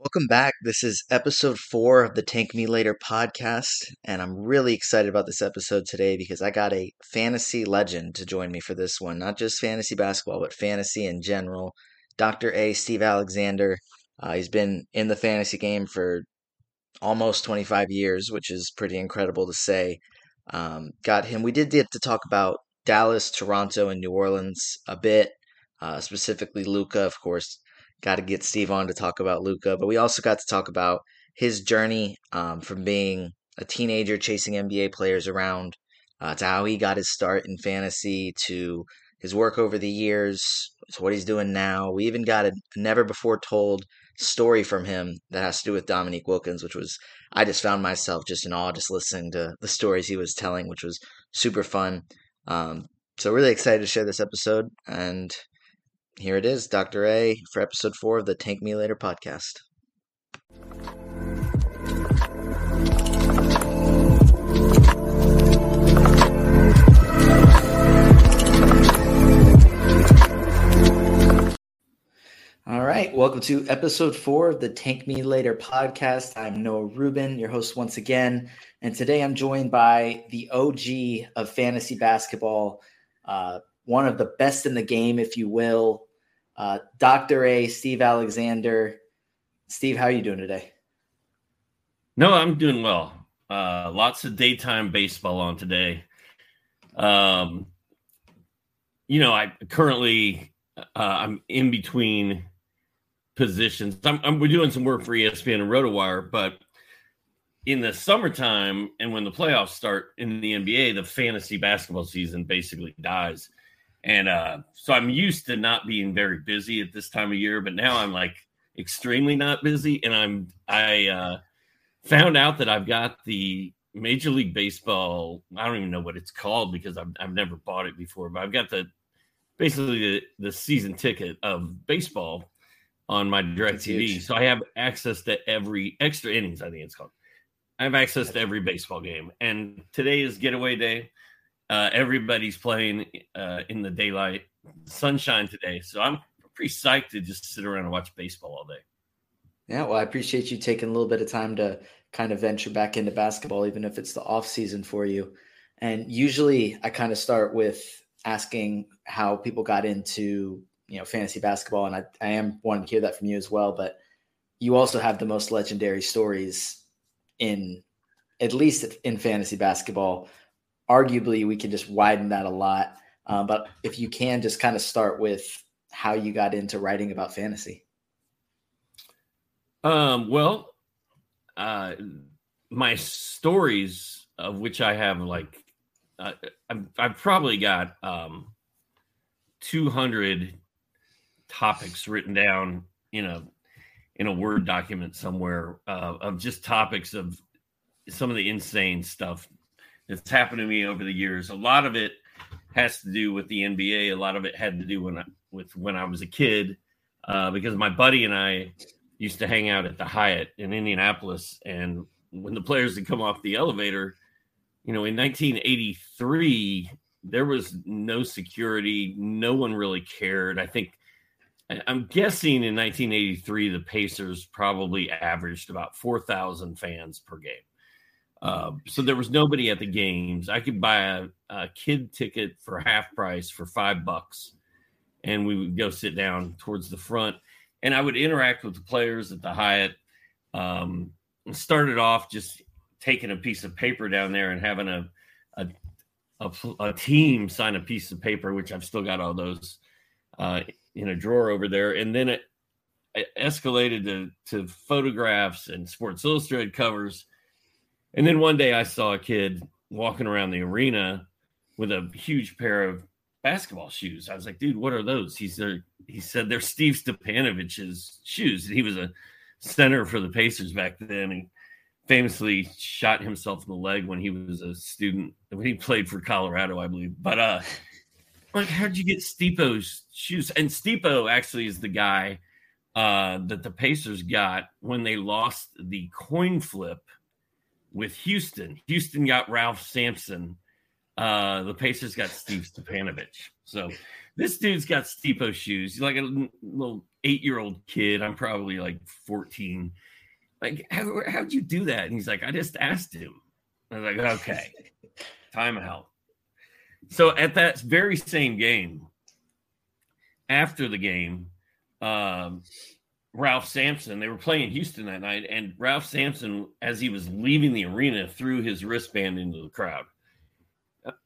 Welcome back. This is episode four of the Tank Me Later podcast, and I'm really excited about this episode today because I got a fantasy legend to join me for this one. Not just fantasy basketball, but fantasy in general. Dr. A. Steve Alexander. Uh, he's been in the fantasy game for almost 25 years, which is pretty incredible to say. Um, got him. We did get to talk about Dallas, Toronto, and New Orleans a bit, uh, specifically Luka, of course got to get Steve on to talk about Luka, but we also got to talk about his journey um, from being a teenager chasing NBA players around uh, to how he got his start in fantasy to his work over the years to what he's doing now. We even got a never before told story from him that has to do with Dominique Wilkins, which was I just found myself just in awe just listening to the stories he was telling, which was super fun. Um, so really excited to share this episode and here it is, Dr. A, for episode four of the Tank Me Later podcast. All right, welcome to episode four of the Tank Me Later podcast. I'm Noah Rubin, your host once again, and today I'm joined by the OG of fantasy basketball, uh, one of the best in the game, if you will, uh, Dr. A, Steve Alexander. Steve, how are you doing today? No, I'm doing well. Uh, lots of daytime baseball on today. Um, you know, I currently uh, I'm in between positions. I'm, I'm, we're doing some work for ESPN and RotoWire, but in the summertime and when the playoffs start in the NBA, the fantasy basketball season basically dies. And uh, so I'm used to not being very busy at this time of year, but now I'm like extremely not busy. And I'm I uh, found out that I've got the Major League Baseball. I don't even know what it's called because I've I've never bought it before, but I've got the basically the, the season ticket of baseball on my DirecTV. So I have access to every extra innings, I think it's called. I have access to every baseball game. And today is getaway day. Uh, everybody's playing uh, in the daylight, sunshine today. So I'm pretty psyched to just sit around and watch baseball all day. Yeah, well, I appreciate you taking a little bit of time to kind of venture back into basketball, even if it's the off season for you. And usually, I kind of start with asking how people got into you know fantasy basketball, and I, I am wanting to hear that from you as well. But you also have the most legendary stories in at least in fantasy basketball arguably we can just widen that a lot. Um, but if you can just kind of start with how you got into writing about fantasy. Um, well, uh, my stories of which I have like, uh, I've, I've, probably got um, 200 topics written down in a in a word document somewhere uh, of just topics of some of the insane stuff that's happened to me over the years. A lot of it has to do with the NBA. A lot of it had to do when I, with when I was a kid, uh, because my buddy and I used to hang out at the Hyatt in Indianapolis, and when the players would come off the elevator, you know, in 1983 there was no security. No one really cared. I think I'm guessing in 1983 the Pacers probably averaged about 4,000 fans per game. Uh, so there was nobody at the games. I could buy a, a, kid ticket for half price for five bucks, and we would go sit down towards the front, and I would interact with the players at the Hyatt. Um, started off just taking a piece of paper down there and having a, a a, a team sign a piece of paper, which I've still got all those uh, in a drawer over there, and then it, it escalated to to photographs and Sports Illustrated covers and then one day I saw a kid walking around the arena with a huge pair of basketball shoes. I was like, dude, what are those? He's there. He said they're Steve Stipanovich's shoes. And He was a center for the Pacers back then. He famously shot himself in the leg when he was a student when he played for Colorado, I believe. But uh like how'd you get Stipo's shoes? And Stipo actually is the guy uh that the Pacers got when they lost the coin flip with Houston. Houston got Ralph Sampson. Uh, the Pacers got Steve Stipanovich. So this dude's got Stipo shoes. He's like a little eight year old kid. I'm probably like 14. Like, how, how'd you do that? And he's like, I just asked him. I was like, okay, time out. So at that very same game, after the game, um, Ralph Sampson, they were playing Houston that night, and Ralph Sampson, as he was leaving the arena, threw his wristband into the crowd.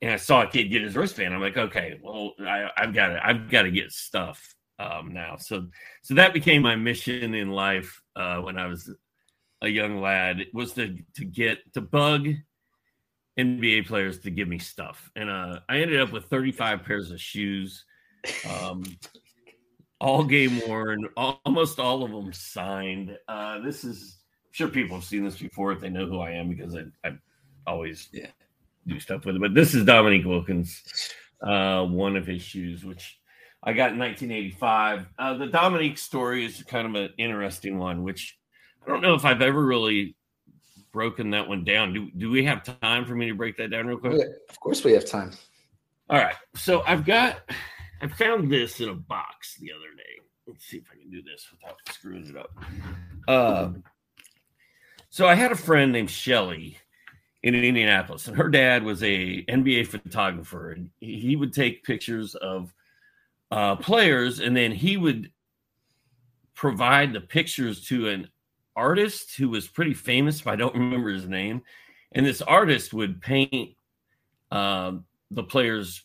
And I saw a kid get his wristband. I'm like, okay, well, I, have got to, I've got to get stuff um, now. So, so that became my mission in life uh, when I was a young lad. It was to to get to bug NBA players to give me stuff, and uh, I ended up with 35 pairs of shoes. Um, all game worn, almost all of them signed. Uh, this is I'm sure people have seen this before if they know who I am because I, I always yeah. do stuff with it. But this is Dominique Wilkins, uh, one of his shoes, which I got in 1985. Uh, the Dominique story is kind of an interesting one, which I don't know if I've ever really broken that one down. Do, do we have time for me to break that down real quick? Of course, we have time. All right. So I've got I found this in a box the other day. Let's see if I can do this without screwing it up. Uh, so I had a friend named Shelly in Indianapolis, and her dad was a NBA photographer, and he would take pictures of uh, players, and then he would provide the pictures to an artist who was pretty famous, but I don't remember his name. And this artist would paint uh, the players'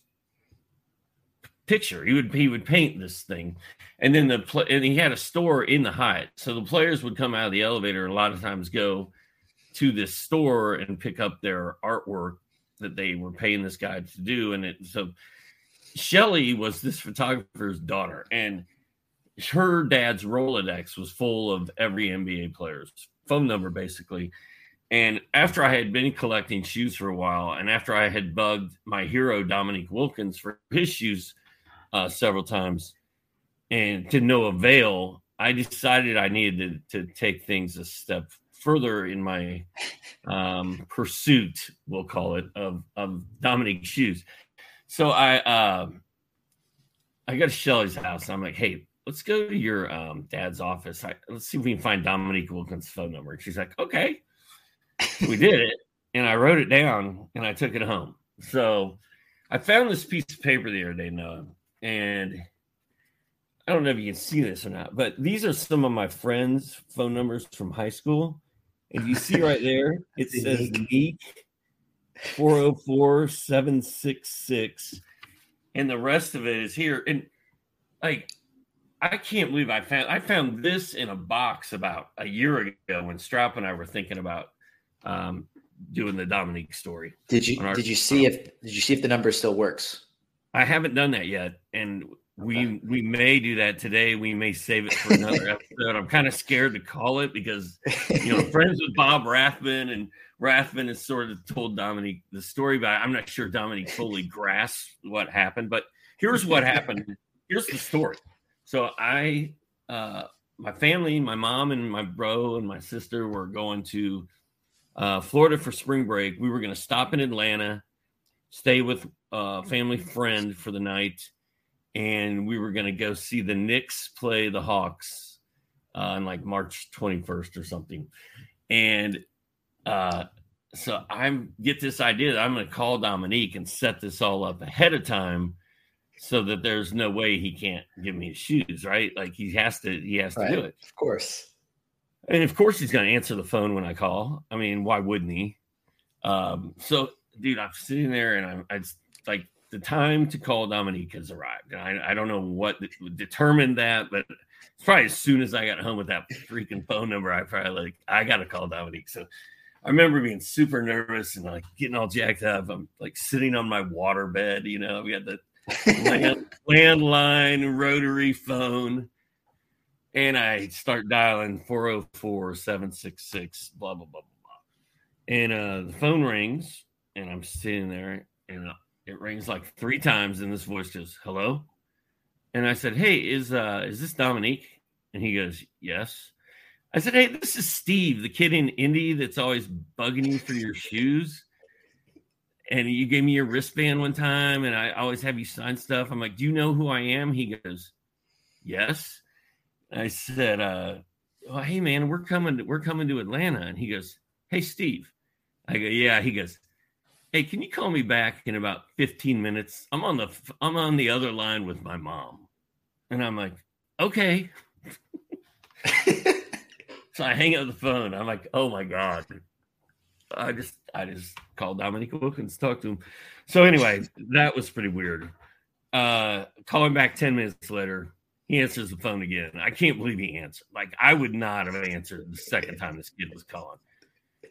picture. He would he would paint this thing, and then the and he had a store in the Hyatt. So the players would come out of the elevator a lot of times go to this store and pick up their artwork that they were paying this guy to do. And it so Shelly was this photographer's daughter, and her dad's Rolodex was full of every NBA player's phone number, basically. And after I had been collecting shoes for a while, and after I had bugged my hero Dominique Wilkins for his shoes uh, several times, and to no avail, I decided I needed to, to take things a step further in my um, pursuit, we'll call it, of, of Dominique's shoes. So I uh, I go to Shelly's house. I'm like, hey, let's go to your um, dad's office. I, let's see if we can find Dominique Wilkins' phone number. And she's like, okay. we did it, and I wrote it down, and I took it home. So I found this piece of paper the other day, Noah, and I don't know if you can see this or not, but these are some of my friends' phone numbers from high school. And you see right there, it says Neek 404 766. And the rest of it is here. And like, I can't believe I found I found this in a box about a year ago when Strap and I were thinking about um, doing the Dominique story. Did you did you see if did you see if the number still works? I haven't done that yet, and we we may do that today. We may save it for another episode. I'm kind of scared to call it because you know friends with Bob Rathbun, and Rathbun has sort of told Dominique the story, but I'm not sure Dominique fully grasps what happened. But here's what happened. Here's the story. So I, uh, my family, my mom and my bro and my sister were going to uh, Florida for spring break. We were going to stop in Atlanta stay with a family friend for the night, and we were going to go see the Knicks play the Hawks uh, on like March 21st or something. And uh, so I get this idea that I'm going to call Dominique and set this all up ahead of time so that there's no way he can't give me his shoes, right? Like he has to, he has to right. do it. Of course. And of course he's going to answer the phone when I call. I mean, why wouldn't he? Um, so dude, I'm sitting there and I'm I just, like the time to call Dominique has arrived. And I, I don't know what determined that, but it's probably as soon as I got home with that freaking phone number, I probably like I got to call Dominique. So I remember being super nervous and like getting all jacked up. I'm like sitting on my water bed, you know. We had the land, landline rotary phone. And I start dialing 404 766, blah, blah, blah, blah, blah. And uh, the phone rings and I'm sitting there and it rings like three times and this voice goes, "Hello?" And I said, "Hey, is uh is this Dominique?" And he goes, "Yes." I said, "Hey, this is Steve, the kid in Indy that's always bugging you for your shoes." and you gave me your wristband one time, and I always have you sign stuff. I'm like, do you know who I am? He goes, yes. I said, uh, well, hey man, we're coming, we're coming to Atlanta. And he goes, hey Steve. I go, yeah. He goes, hey, can you call me back in about 15 minutes? I'm on the, I'm on the other line with my mom. And I'm like, okay. so I hang up the phone. I'm like, oh my God. I just I just called Dominique Wilkins, talked to him. So anyway, that was pretty weird. Uh calling back 10 minutes later, he answers the phone again. I can't believe he answered. Like I would not have answered the second time this kid was calling.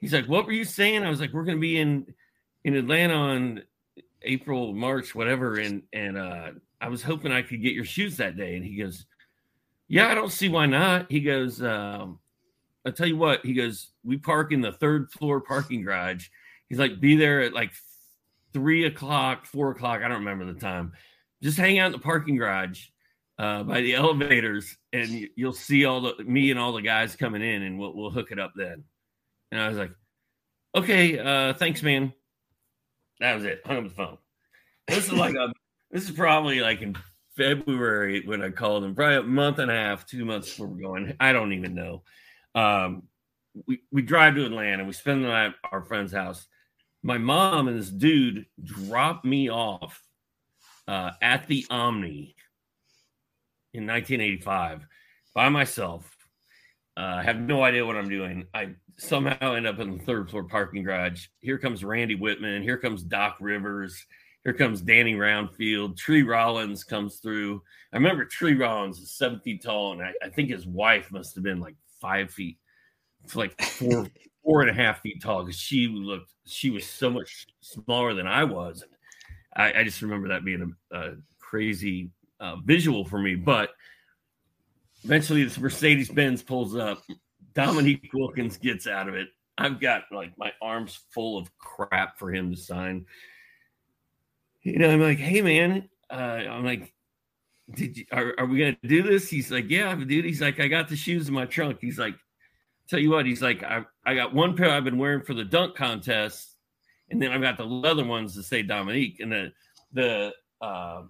He's like, What were you saying? I was like, We're gonna be in in Atlanta on April, March, whatever, and and uh I was hoping I could get your shoes that day. And he goes, Yeah, I don't see why not. He goes, um, I'll tell you what, he goes, we park in the third floor parking garage. He's like, be there at like three o'clock, four o'clock. I don't remember the time. Just hang out in the parking garage uh, by the elevators, and you'll see all the me and all the guys coming in, and we'll we'll hook it up then. And I was like, okay, uh, thanks, man. That was it. Hung up the phone. This is like a, this is probably like in February when I called him, probably a month and a half, two months before we're going. I don't even know um, we, we drive to Atlanta. We spend the night at our friend's house. My mom and this dude dropped me off uh, at the Omni in 1985 by myself. Uh, I have no idea what I'm doing. I somehow end up in the third floor parking garage. Here comes Randy Wittman. Here comes Doc Rivers. Here comes Danny Roundfield. Tree Rollins comes through. I remember Tree Rollins is seven feet tall, and I, I think his wife must have been like five feet, like four four and a half feet tall because she looked she was so much smaller than I was. I, I just remember that being a, a crazy uh, visual for me. But eventually, this Mercedes Benz pulls up. Dominique Wilkins gets out of it. I've got like my arms full of crap for him to sign. You know, I'm like, hey man, uh, I'm like, did you are, are we gonna do this? He's like, Yeah, dude. He's like, I got the shoes in my trunk. He's like, tell you what, he's like, I, I got one pair I've been wearing for the dunk contest, and then I've got the leather ones to say Dominique. And the the uh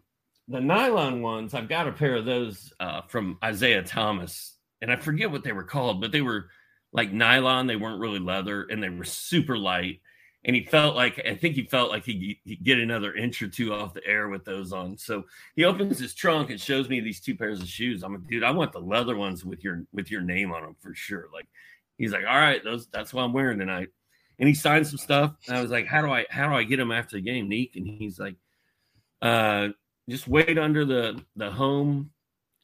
the nylon ones, I've got a pair of those uh from Isiah Thomas, and I forget what they were called, but they were like nylon, they weren't really leather, and they were super light and he felt like I think he felt like he could get another inch or two off the air with those on. So he opens his trunk and shows me these two pairs of shoes. I'm like, dude, I want the leather ones with your with your name on them for sure. Like he's like, all right, those that's what I'm wearing tonight. And he signed some stuff. And I was like, how do I how do I get them after the game, Neek? And he's like, uh, just wait under the the home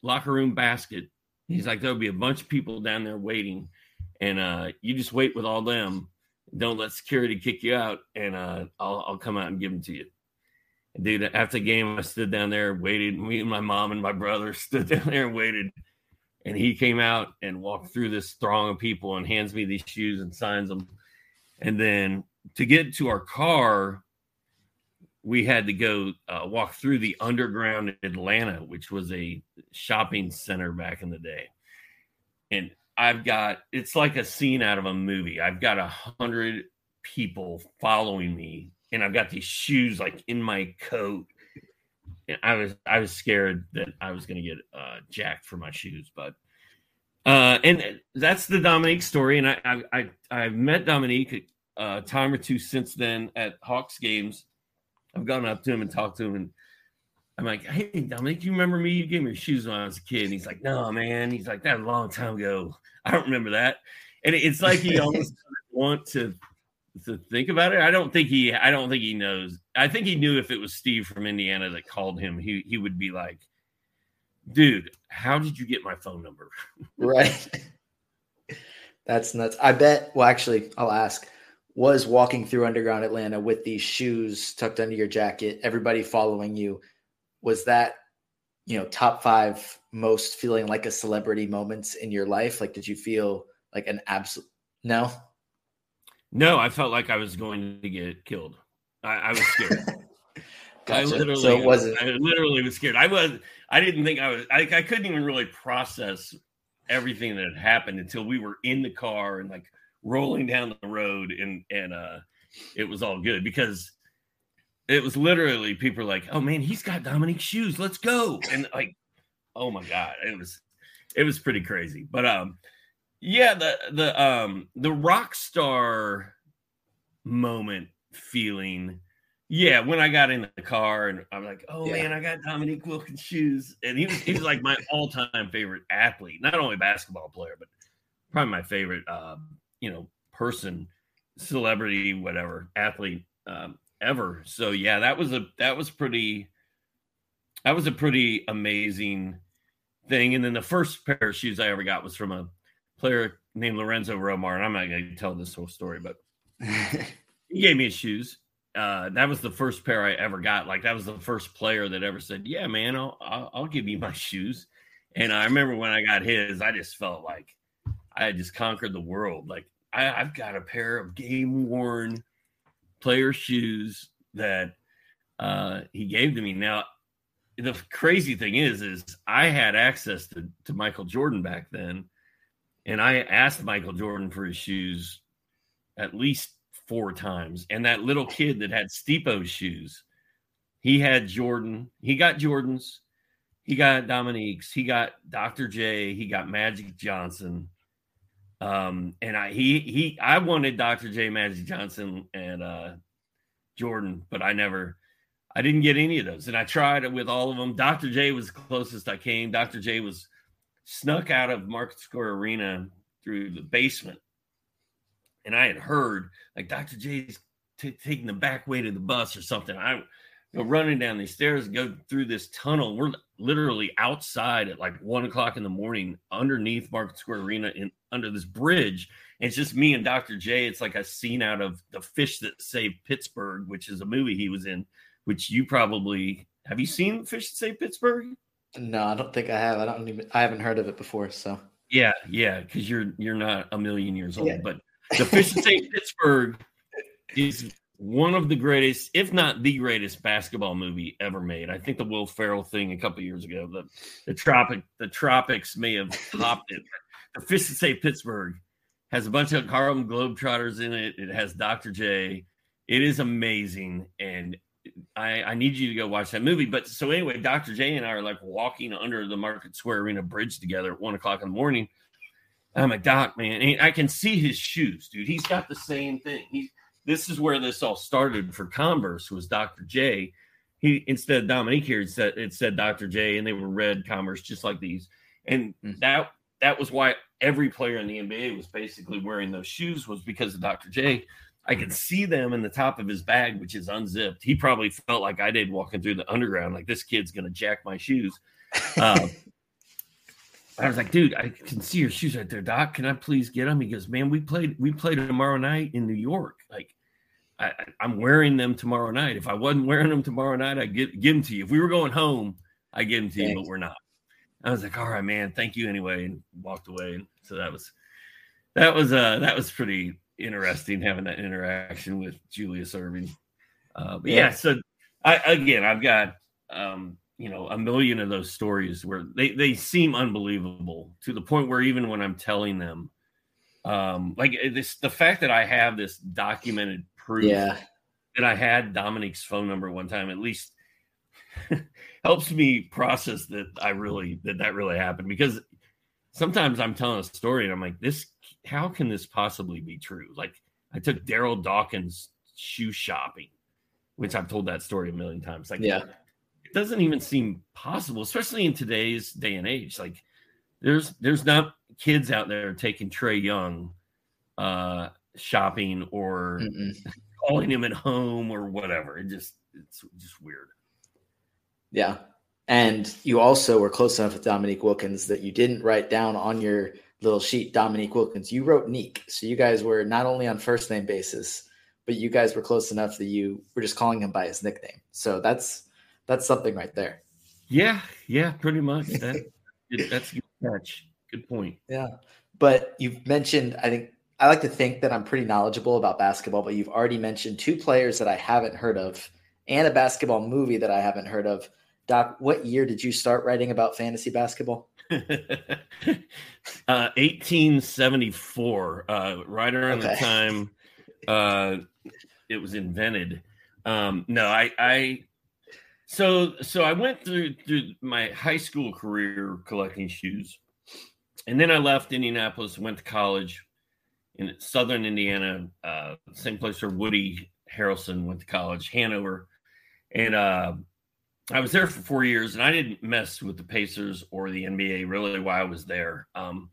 locker room basket. He's like, there'll be a bunch of people down there waiting, and uh, you just wait with all them don't let security kick you out, and uh, I'll I'll come out and give them to you. Dude, after the game, I stood down there, waited. Me and my mom and my brother stood down there and waited. And he came out and walked through this throng of people and hands me these shoes and signs them. And then to get to our car, we had to go uh, walk through the underground Atlanta, which was a shopping center back in the day. And I've got it's like a scene out of a movie. I've got a hundred people following me, and I've got these shoes like in my coat. And I was I was scared that I was going to get uh, jacked for my shoes, but uh, and that's the Dominique story. And I I I I've met Dominique a time or two since then at Hawks games. I've gone up to him and talked to him, and I'm like, hey, Dominique, you remember me? You gave me your shoes when I was a kid. And he's like, no, man. He's like, that a long time ago. I don't remember that. And it's like he almost want to to think about it. I don't think he I don't think he knows. I think he knew if it was Steve from Indiana that called him, he he would be like, dude, how did you get my phone number? right. That's nuts. I bet well actually I'll ask was walking through underground Atlanta with these shoes tucked under your jacket, everybody following you was that you know top five most feeling like a celebrity moments in your life? Like did you feel like an absolute no? No i felt like i was going to get killed. I, I was scared. Gotcha. i literally so it wasn't i literally was scared. I was i didn't think i was I, I couldn't even really process everything that had happened until we were in the car and like rolling down the road and and uh it was all good because it was literally people like, "Oh man, he's got Dominique's shoes. Let's go!" And like, oh my god, it was it was pretty crazy. But um, yeah, the the um the rock star moment feeling. Yeah, when I got in the car and I'm like, oh Yeah. man, I got Dominique Wilkins shoes, and he was he was like my all time favorite athlete, not only basketball player, but probably my favorite, uh, you know, person, celebrity, whatever, athlete um, ever. So yeah, that was a that was pretty, that was a pretty amazing thing. And then the first pair of shoes I ever got was from a player named Lorenzo Romar, and I'm not going to tell this whole story, but he gave me his shoes. Uh, that was the first pair I ever got. Like that was the first player that ever said, "Yeah, man, I'll I'll, I'll give you my shoes." And I remember when I got his, I just felt like I had just conquered the world. Like I, I've got a pair of game worn player shoes that uh, he gave to me. Now, the crazy thing is, is I had access to, to Michael Jordan back then, and I asked Michael Jordan for his shoes at least four times. And that little kid that had Stipo's shoes, he had Jordan. He got Jordans. He got Dominique's. He got Dr. J. He got Magic Johnson. Um, and I he he I wanted Dr. J, Magic Johnson, and uh Jordan, but I never I didn't get any of those. And I tried it with all of them. Dr. J was closest I came. Dr. J was snuck out of Market Square Arena through the basement. And I had heard like Dr. J's t- taking the back way to the bus or something. I go running down these stairs go through this tunnel. We're literally outside at like one o'clock in the morning underneath Market Square Arena in under this bridge. And it's just me and Dr. J. It's like a scene out of The Fish That Saved Pittsburgh, which is a movie he was in, which you probably have you seen Fish That Saved Pittsburgh? no, I don't think I have. I don't even. I haven't heard of it before. So Yeah, yeah, because you're you're not a million years old. Yeah. But the Fish that Saved Pittsburgh is one of the greatest, if not the greatest, basketball movie ever made. I think the Will Ferrell thing a couple years ago, the the tropic the tropics may have topped it. The Fish Saved Pittsburgh has a bunch of Harlem Globetrotters in it. It has Dr. J. It is amazing, and I, I need you to go watch that movie. But so anyway, Dr. J and I are like walking under the Market Square Arena bridge together at one o'clock in the morning. I'm a Doc, man, and I can see his shoes, dude. He's got the same thing. He this is where this all started for Converse was Dr. J. He instead of Dominique here, it said it said Dr. J, and they were red Converse just like these. And Mhm. that that was why every player in the NBA was basically wearing those shoes was because of Dr. J. I could see them in the top of his bag, which is unzipped. He probably felt like I did walking through the underground, like this kid's gonna jack my shoes. Um, I was like, dude, I can see your shoes right there, Doc. Can I please get them? He goes, man, we played we played tomorrow night in New York. Like, I, I- I'm wearing them tomorrow night. If I wasn't wearing them tomorrow night, I'd get give them to you. If we were going home, I give them to you, but we're not. I was like, all right, man, thank you anyway, and walked away. And so that was that was uh that was pretty interesting having that interaction with Julius Erving. Uh, but yeah, Yeah. so I again I've got um you know a million of those stories where they they seem unbelievable to the point where even when I'm telling them um like this the fact that I have this documented proof yeah, that I had Dominique's phone number one time at least helps me process that I really that that really happened because sometimes I'm telling a story and I'm like this how can this possibly be true? Like I took Daryl Dawkins shoe shopping which I've told that story a million times. Like Yeah. It doesn't even seem possible especially in today's day and age like there's there's not kids out there taking Trae Young uh shopping or Mm-mm. calling him at home or whatever. It just it's just weird. yeah. And you also were close enough with Dominique Wilkins that you didn't write down on your little sheet Dominique Wilkins. You wrote Neek. So you guys were not only on first name basis, but you guys were close enough that you were just calling him by his nickname. So that's that's something right there. Yeah, yeah, pretty much. That that's a good catch. Good point. Yeah. But you've mentioned, I think I like to think that I'm pretty knowledgeable about basketball, but you've already mentioned two players that I haven't heard of and a basketball movie that I haven't heard of. Doc, what year did you start writing about fantasy basketball? uh 1874, uh right around the time uh it was invented. Um, no, I, I, so, so I went through through my high school career collecting shoes, and then I left Indianapolis, went to college in Southern Indiana, uh, same place where Woody Harrelson went to college, Hanover, and uh, I was there for four years, and I didn't mess with the Pacers or the NBA really while I was there. Um,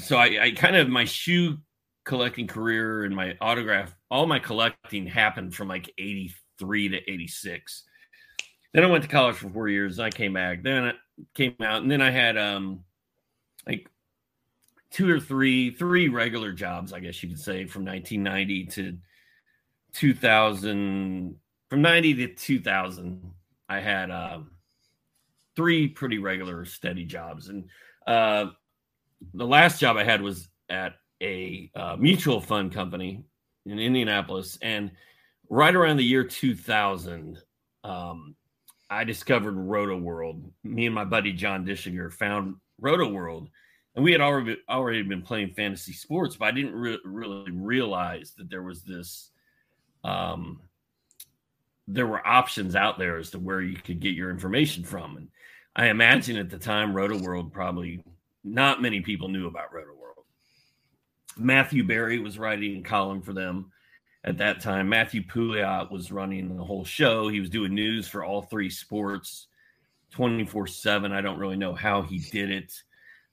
so I, I kind of my shoe collecting career and my autograph, all my collecting happened from like 83 to 86. Then I went to college for four years. I came back. Then I came out, and then I had um like two or three, three regular jobs, I guess you could say, from 1990 to 2000. From 90 to 2000, I had um, three pretty regular, steady jobs, and uh, the last job I had was at a uh, mutual fund company in Indianapolis, and right around the year 2000, um, I discovered Roto World. Me and my buddy John Dishinger found Roto World, and we had already already been playing fantasy sports, but I didn't re- really realize that there was this. Um, there were options out there as to where you could get your information from, and I imagine at the time Roto World probably not many people knew about Roto World. Matthew Berry was writing a column for them at that time. Matthew Pouliot was running the whole show. He was doing news for all three sports 24 7. I don't really know how he did it.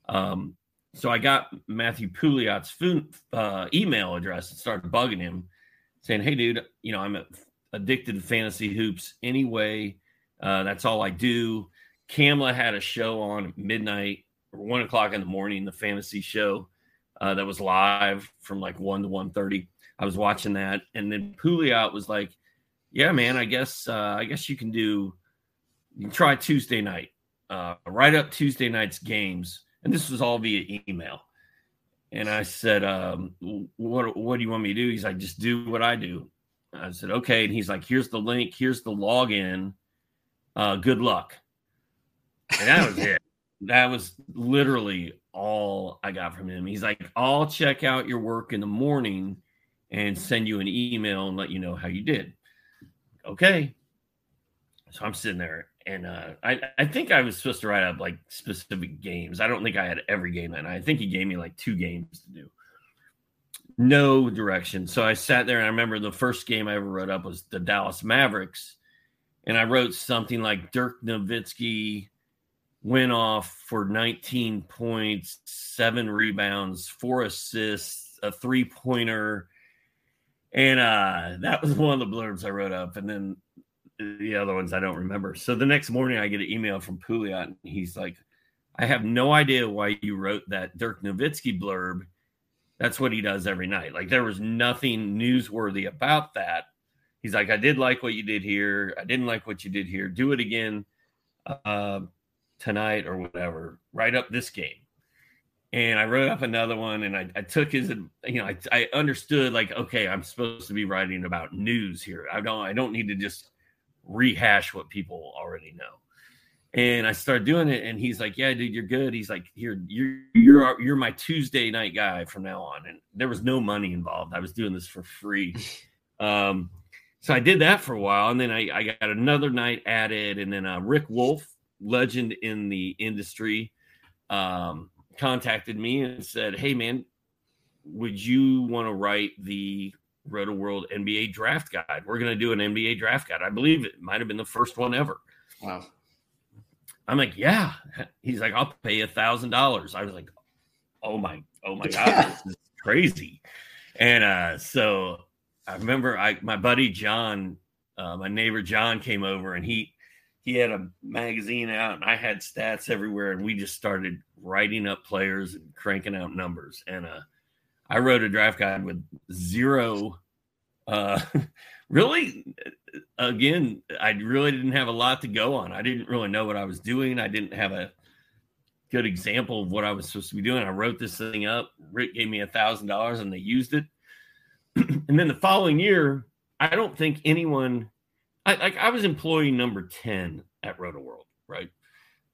Um, so I got Matthew Pouliot's phone, uh, email address and started bugging him saying, Hey, dude, you know, I'm addicted to fantasy hoops anyway. Uh, that's all I do. Kamla had a show on midnight or one o'clock in the morning, the fantasy show uh, that was live from like one to one thirty. I was watching that, and then Pouliot was like, "Yeah, man, I guess uh, I guess you can do. You can try Tuesday night. Uh, write up Tuesday night's games." And this was all via email. And I said, um, "What what do you want me to do?" He's like, "Just do what I do." I said, "Okay." And he's like, "Here's the link. Here's the login. Uh, good luck." And that was it that was literally all I got from him. He's like, I'll check out your work in the morning and send you an email and let you know how you did. Okay. So I'm sitting there and uh, I, I think I was supposed to write up like specific games. I don't think I had every game and I think he gave me like two games to do. No direction. So I sat there and I remember the first game I ever wrote up was the Dallas Mavericks. And I wrote something like Dirk Nowitzki went off for 19 points, seven rebounds, four assists, a three pointer. And uh, that was one of the blurbs I wrote up. And then the other ones I don't remember. So the next morning, I get an email from Pouliot. And he's like, I have no idea why you wrote that Dirk Nowitzki blurb. That's what he does every night. Like there was nothing newsworthy about that. He's like, I did like what you did here. I didn't like what you did here. Do it again. Uh, tonight or whatever, write up this game. And I wrote up another one and I, I took his, you know, I, I understood like, okay, I'm supposed to be writing about news here. I don't, I don't need to just rehash what people already know. And I started doing it, and he's like, "Yeah, dude, you're good." He's like, "You're you're you're you're my Tuesday night guy from now on." And there was no money involved. I was doing this for free. Um, so I did that for a while, and then I, I got another night added, and then uh, Rick Wolf legend in the industry um, contacted me and said, "Hey, man, would you want to write the Roto World NBA Draft Guide? We're going to do an NBA Draft Guide. I believe it might have been the first one ever." Wow. I'm like, yeah. He's like, I'll pay a thousand dollars. I was like, oh my, oh my god, this is crazy. And uh, so I remember I my buddy John, uh, my neighbor John came over and he he had a magazine out and I had stats everywhere and we just started writing up players and cranking out numbers and uh I wrote a draft guide with zero uh really again I really didn't have a lot to go on. I didn't really know what I was doing. I didn't have a good example of what I was supposed to be doing. I wrote this thing up. Rick gave me a thousand dollars and they used it. and then the following year, I don't think anyone I like I was employee number 10 at Roto World, right?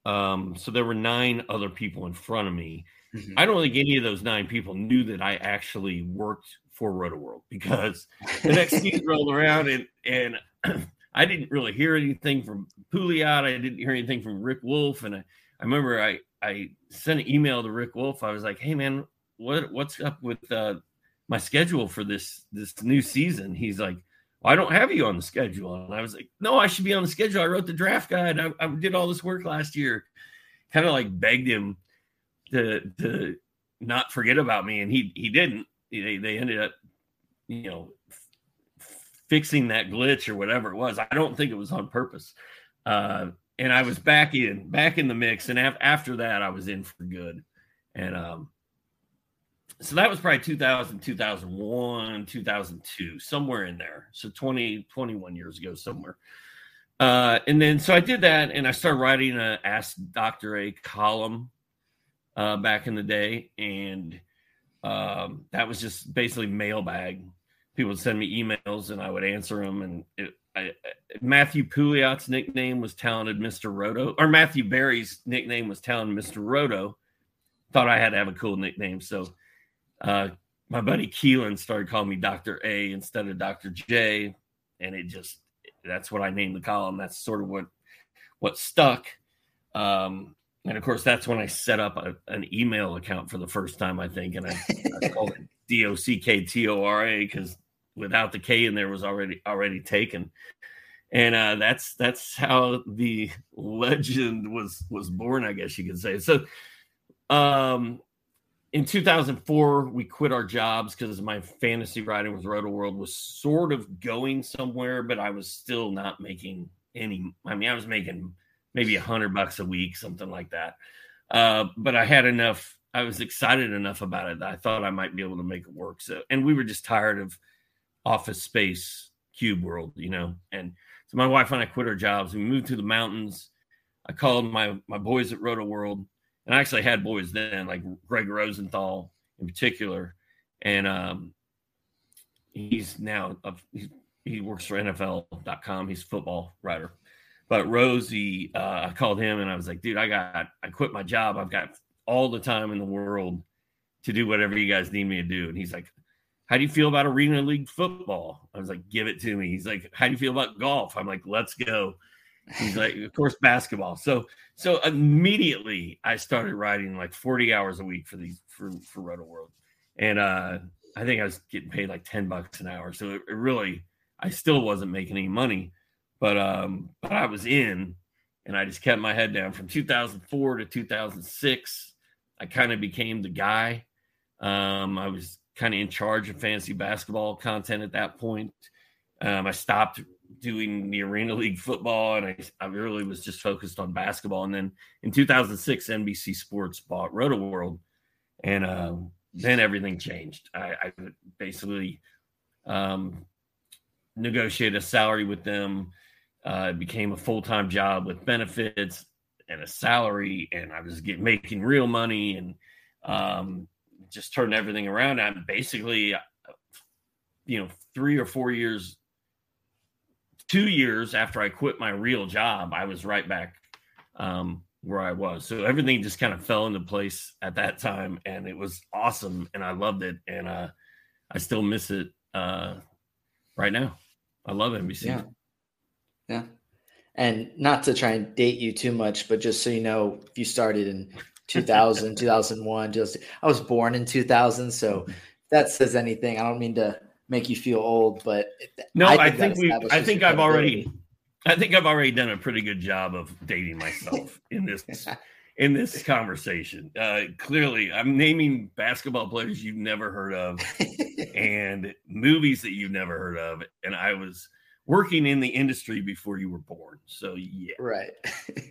Um, so there were nine other people in front of me. mm-hmm. I don't think any of those nine people knew that I actually worked for Rotoworld because the next season rolled around and and I didn't really hear anything from Pouliot. I didn't hear anything from Rick Wolf, and I, I remember I I sent an email to Rick Wolf. I was like, "Hey man, what what's up with uh, my schedule for this this new season?" He's like, "I don't have you on the schedule," and I was like, "No, I should be on the schedule. I wrote the draft guide. I, I did all this work last year." Kind of like begged him to to not forget about me, and he he didn't. They they ended up, you know, fixing that glitch or whatever it was. I don't think it was on purpose. Uh, and I was back in, back in the mix. And af- after that, I was in for good. And um, so that was probably 2000, 2001, 2002, somewhere in there. So 20, 21 years ago, somewhere. Uh, and then so I did that and I started writing a Ask Dr. A column uh, back in the day. And um, that was just basically mailbag people would send me emails and I would answer them. And it, I, Matthew Pouliot's nickname was Talented Mr. Roto, or Matthew Berry's nickname was Talented Mr. Roto. Thought I had to have a cool nickname. So uh, my buddy Keelan started calling me Dr. A instead of Dr. J. And it just, that's what I named the column. That's sort of what, what stuck. Um, and of course, that's when I set up a, an email account for the first time, I think. And I, I called it D O C K T O R A because without the K in there was already already taken. And uh, that's that's how the legend was was born, I guess you could say. So, um, in 2004, we quit our jobs because my fantasy writing with roto world was sort of going somewhere, but I was still not making any. I mean, I was making maybe a hundred bucks a week, something like that. Uh, but I had enough. I was excited enough about it that I thought I might be able to make it work. So, and we were just tired of office space cube world, you know. And so my wife and I quit our jobs. We moved to the mountains. I called my my boys at Rotoworld, and I actually had boys then, like Greg Rosenthal in particular, and um, he's now a, he, he works for NFL.com. He's a football writer. But Rosie, uh, I called him and I was like, dude, I got I quit my job. I've got all the time in the world to do whatever you guys need me to do. And he's like, how do you feel about arena league football? I was like, give it to me. He's like, how do you feel about golf? I'm like, let's go. He's like, of course, basketball. So, so immediately I started writing like 40 hours a week for these for for Rotoworld, and uh, I think I was getting paid like 10 bucks an hour. So it, it really, I still wasn't making any money, but um, but I was in, and I just kept my head down from 2004 to 2006. I kind of became the guy. Um, I was kind of in charge of fantasy basketball content at that point. Um, I stopped doing the Arena League football and I, I really was just focused on basketball. And then in 2006, NBC Sports bought Rotoworld, and uh, then everything changed. I, I basically um, negotiated a salary with them. Uh, it became a full time job with benefits and a salary, and I was getting making real money and um, just turned everything around. I'm basically, uh, you know, three or four years, two years after I quit my real job, I was right back um, where I was. So everything just kind of fell into place at that time, and it was awesome, and I loved it, and uh, I still miss it uh, right now. I love NBC. Yeah. Yeah. And not to try and date you too much, but just so you know, if you started in 2000, 2001. Just I was born in 2000, so that says anything. I don't mean to make you feel old, but no, I think, I think we. I think I've already. I think I've already done a pretty good job of dating myself in this in this conversation. Uh, clearly, I'm naming basketball players you've never heard of and movies that you've never heard of, and I was working in the industry before you were born. So yeah, right.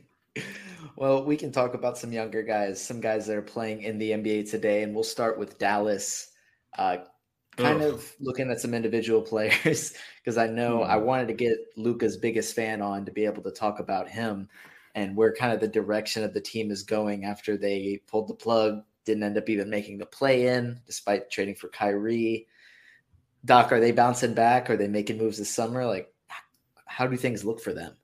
well, we can talk about some younger guys, some guys that are playing in the NBA today, and we'll start with Dallas. Uh, kind Ugh. of looking at some individual players because I know mm. I hmm. wanted to get Luka's biggest fan on to be able to talk about him and where kind of the direction of the team is going after they pulled the plug, didn't end up even making the play in despite trading for Kyrie. Doc, are they bouncing back? Are they making moves this summer? Like, how do things look for them?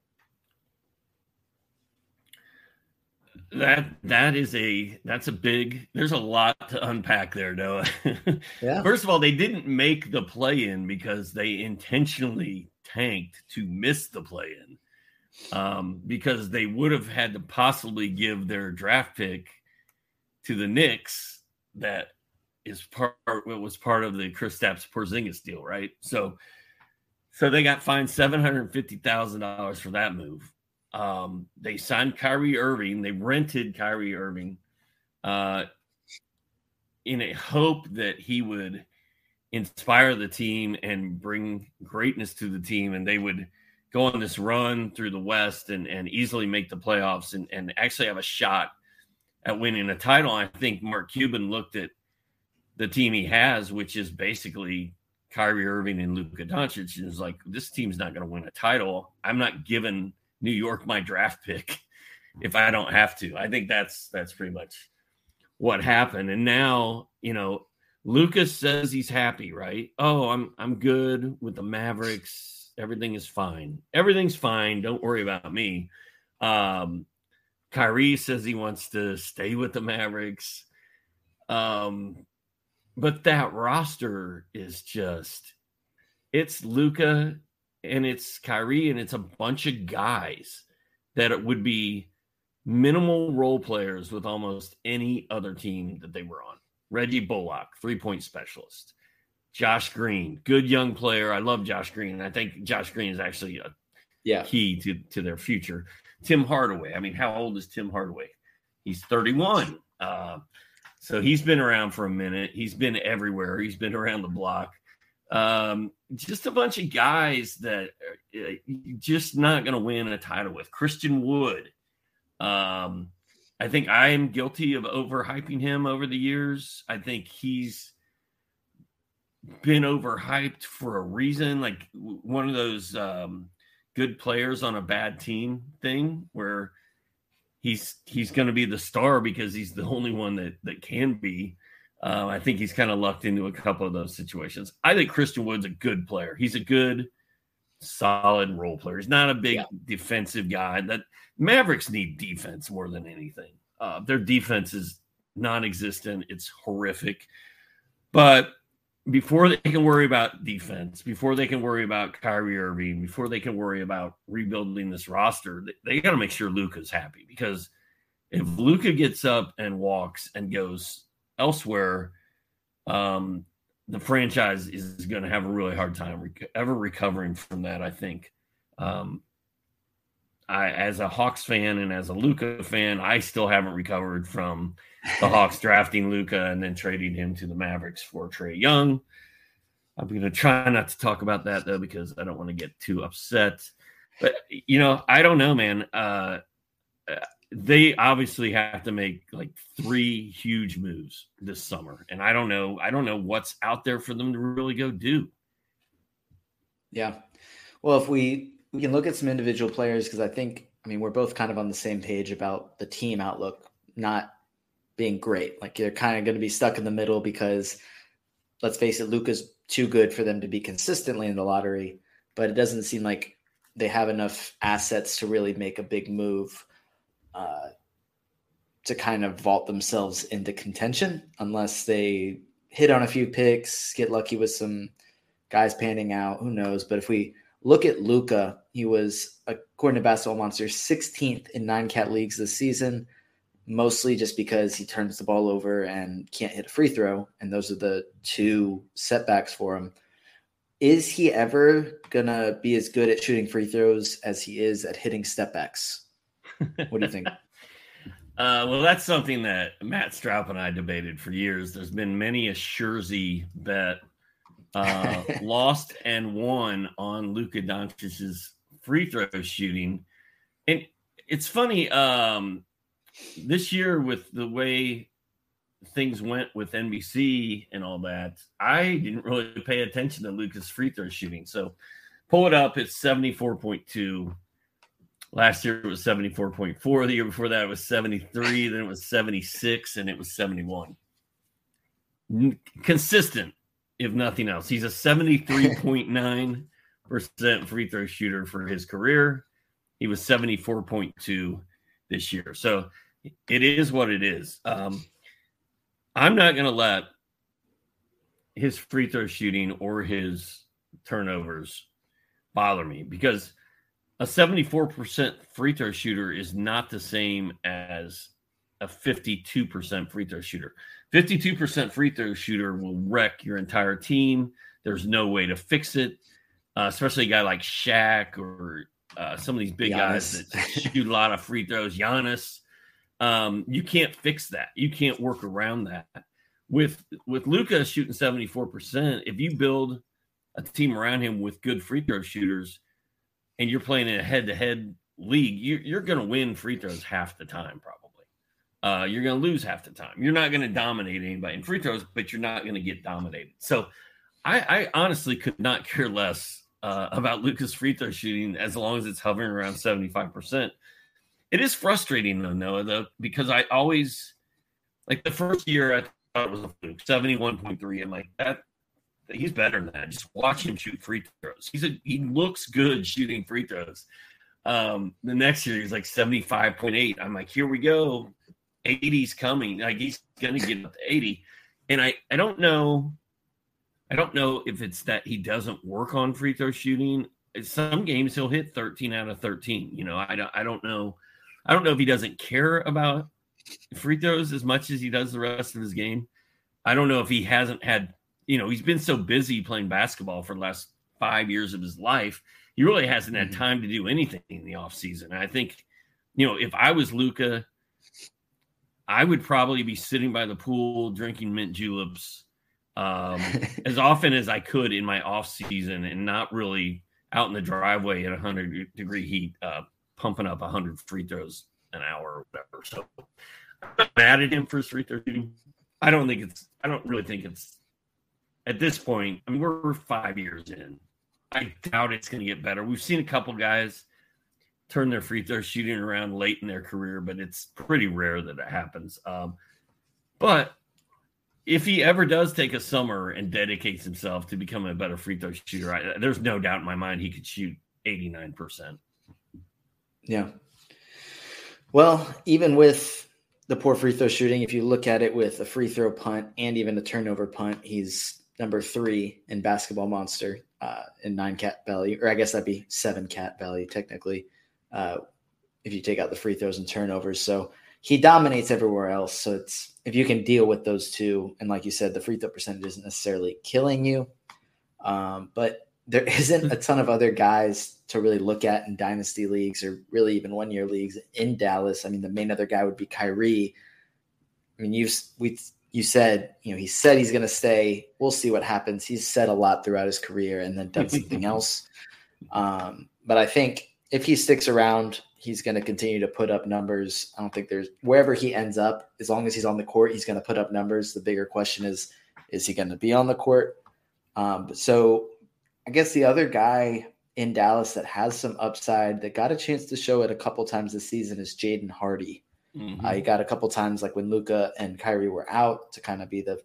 That that is a that's a big. There's a lot to unpack there, Noah. Yeah. First of all, they didn't make the play in because they intentionally tanked to miss the play in, um, because they would have had to possibly give their draft pick to the Knicks. That is part what was part of the Kristaps Porzingis deal, right? So, so they got fined seven hundred fifty thousand dollars for that move. Um, they signed Kyrie Irving. They rented Kyrie Irving uh, in a hope that he would inspire the team and bring greatness to the team, and they would go on this run through the West and, and easily make the playoffs and, and actually have a shot at winning a title. I think Mark Cuban looked at the team he has, which is basically Kyrie Irving and Luka Doncic, and is like, this team's not going to win a title. I'm not giving New York my draft pick if I don't have to. I think that's that's pretty much what happened. And now, you know, Lucas says he's happy, right? Oh, I'm I'm good with the Mavericks. Everything is fine. Everything's fine. Don't worry about me. Um Kyrie says he wants to stay with the Mavericks. Um but that roster is just it's Luka and it's Kyrie and it's a bunch of guys that it would be minimal role players with almost any other team that they were on. Reggie Bullock, three point specialist. Josh Green, good young player. I love Josh Green. I think Josh Green is actually a Yeah. key to, to their future. Tim Hardaway. I mean, how old is Tim Hardaway? He's 31. Uh, so he's been around for a minute. He's been everywhere. He's been around the block. Um, just a bunch of guys that are uh, just not going to win a title with. Christian Wood. Um, I think I am guilty of overhyping him over the years. I think he's been overhyped for a reason, like one of those um, good players on a bad team thing where he's he's going to be the star because he's the only one that that can be. Uh, I think he's kind of lucked into a couple of those situations. I think Christian Wood's a good player. He's a good, solid role player. He's not a big Yeah. defensive guy. That Mavericks need defense more than anything. Uh, their defense is non-existent. It's horrific. But before they can worry about defense, before they can worry about Kyrie Irving, before they can worry about rebuilding this roster, they, they got to make sure Luka's happy because if Luka gets up and walks and goes elsewhere, um, the franchise is going to have a really hard time rec- ever recovering from that. I think. Um, I, as a Hawks fan and as a Luka fan, I still haven't recovered from the Hawks drafting Luka and then trading him to the Mavericks for Trae Young. I'm going to try not to talk about that though because I don't want to get too upset. But you know, I don't know, man. Uh, uh, they obviously have to make like three huge moves this summer, and I don't know. I don't know what's out there for them to really go do. Yeah. Well, if we we can look at some individual players because I think I mean we're both kind of on the same page about the team outlook not being great. Like they're kind of going to be stuck in the middle because let's face it, Luka's too good for them to be consistently in the lottery, but it doesn't seem like they have enough assets to really make a big move uh, to kind of vault themselves into contention unless they hit on a few picks, get lucky with some guys panning out. Who knows? But if we look at Luka, he was according to Basketball Monster 16th in nine cat leagues this season, mostly just because he turns the ball over and can't hit a free throw, and those are the two setbacks for him. Is he ever gonna be as good at shooting free throws as he is at hitting step backs? What do you think? Uh, well, that's something that Matt Straub and I debated for years. There's been many a Schurzy bet uh, lost and won on Luka Doncic's free throw shooting, and it's funny. Um, this year, with the way things went with NBC and all that, I didn't really pay attention to Luka's free throw shooting. So, pull it up. It's seventy four point two. Last year it was 74.4. The year before that it was 73. Then it was 76, and it was 71. Consistent, if nothing else. He's a 73.9% free throw shooter for his career. He was 74.2 this year. So it is what it is. Um, I'm not going to let his free throw shooting or his turnovers bother me because a 74% free throw shooter is not the same as a 52% free throw shooter. 52% free throw shooter will wreck your entire team. There's no way to fix it, uh, especially a guy like Shaq or uh, some of these big Giannis. guys that shoot a lot of free throws. Giannis, um, you can't fix that. You can't work around that. With with Luka shooting 74%, if you build a team around him with good free throw shooters, and you're playing in a head to head league, you're, you're going to win free throws half the time, probably. Uh, you're going to lose half the time. You're not going to dominate anybody in free throws, but you're not going to get dominated. So I, I, honestly could not care less uh, about Luka's free throw shooting as long as it's hovering around 75%. It is frustrating though, Noah, though, because I always like the first year I thought it was a fluke, 71.3. I'm like, that he's better than that. Just watch him shoot free throws. He's a he looks good shooting free throws. Um, the next year he's like 75.8. I'm like, here we go. 80's coming. Like he's gonna get up to 80. And I I don't know. I don't know if it's that he doesn't work on free throw shooting. Some games he'll hit 13 out of 13. You know, I don't I don't know. I don't know if he doesn't care about free throws as much as he does the rest of his game. I don't know if he hasn't had you know, he's been so busy playing basketball for the last five years of his life. He really hasn't had mm-hmm. time to do anything in the offseason. I think, you know, if I was Luka, I would probably be sitting by the pool drinking mint juleps um, as often as I could in my off season and not really out in the driveway at 100 degree heat, uh, pumping up 100 free throws an hour or whatever. So I'm mad at him for his free throw shooting. I don't think it's, I don't really think it's at this point, I mean, we're five years in. I doubt it's going to get better. We've seen a couple guys turn their free throw shooting around late in their career, but it's pretty rare that it happens. Um, but if he ever does take a summer and dedicates himself to becoming a better free throw shooter, I, there's no doubt in my mind he could shoot 89%. Yeah. Well, even with the poor free throw shooting, if you look at it with a free throw punt and even a turnover punt, he's number three in Basketball Monster uh, in nine cat value, or I guess that'd be seven cat value technically, uh, if you take out the free throws and turnovers. So he dominates everywhere else. So it's if you can deal with those two, and like you said, the free throw percentage isn't necessarily killing you, um, but there isn't a ton of other guys to really look at in dynasty leagues or really even one year leagues in Dallas. I mean, the main other guy would be Kyrie. I mean, you've we you said, you know, he said he's going to stay. We'll see what happens. He's said a lot throughout his career and then done something else. Um, but I think if he sticks around, he's going to continue to put up numbers. I don't think there's wherever he ends up, as long as he's on the court, he's going to put up numbers. The bigger question is, is he going to be on the court? Um, so I guess the other guy in Dallas that has some upside that got a chance to show it a couple times this season is Jaden Hardy. Mm-hmm. Uh, he got a couple times, like when Luka and Kyrie were out, to kind of be the